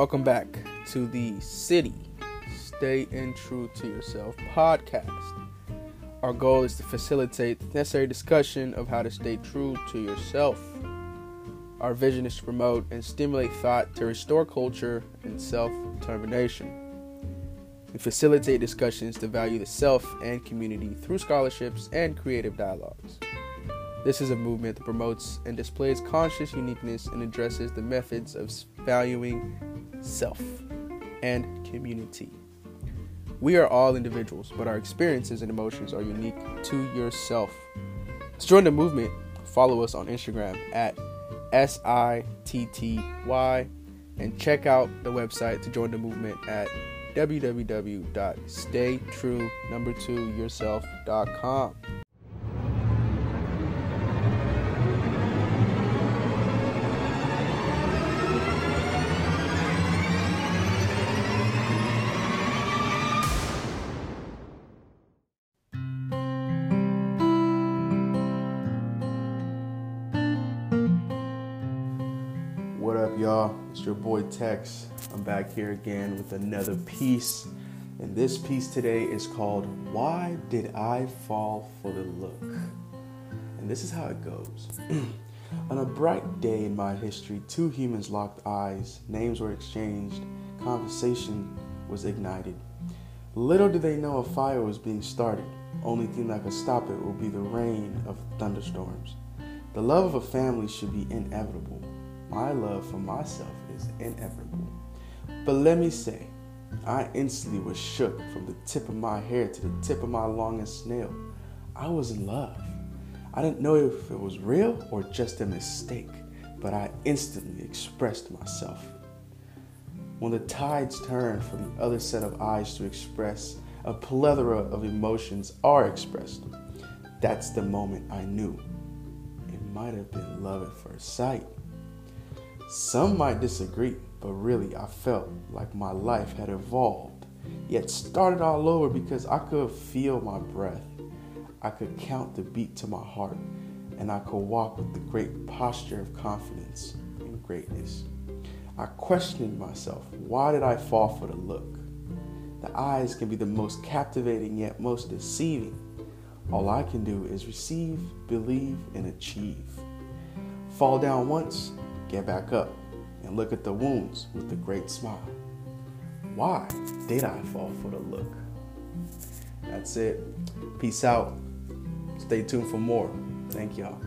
Welcome back to the City Stay in True to Yourself podcast. Our goal is to facilitate the necessary discussion of how to stay true to yourself. Our vision is to promote and stimulate thought to restore culture and self determination. We facilitate discussions to value the self and community through scholarships and creative dialogues. This is a movement that promotes and displays conscious uniqueness and addresses the methods of valuing self and community. We are all individuals, but our experiences and emotions are unique to yourself. To join the movement, follow us on Instagram at SITTY and check out the website to join the movement at www.staytrue2yourself.com. up, y'all? It's your boy Tex. I'm back here again with another piece. And this piece today is called Why Did I Fall for the Look? And this is how it goes. On a bright day in my history, two humans locked eyes, names were exchanged, conversation was ignited. Little did they know a fire was being started. Only thing that could stop it will be the rain of thunderstorms. The love of a family should be inevitable. My love for myself is inevitable. But let me say, I instantly was shook from the tip of my hair to the tip of my longest nail. I was in love. I didn't know if it was real or just a mistake, but I instantly expressed myself. When the tides turn for the other set of eyes to express, a plethora of emotions are expressed. That's the moment I knew. It might have been love at first sight. Some might disagree, but really I felt like my life had evolved, yet started all over because I could feel my breath. I could count the beat to my heart, and I could walk with the great posture of confidence and greatness. I questioned myself why did I fall for the look? The eyes can be the most captivating yet most deceiving. All I can do is receive, believe, and achieve. Fall down once, get back up, and look at the wounds with a great smile. Why did I fall for the look? That's it. Peace out. Stay tuned for more. Thank y'all.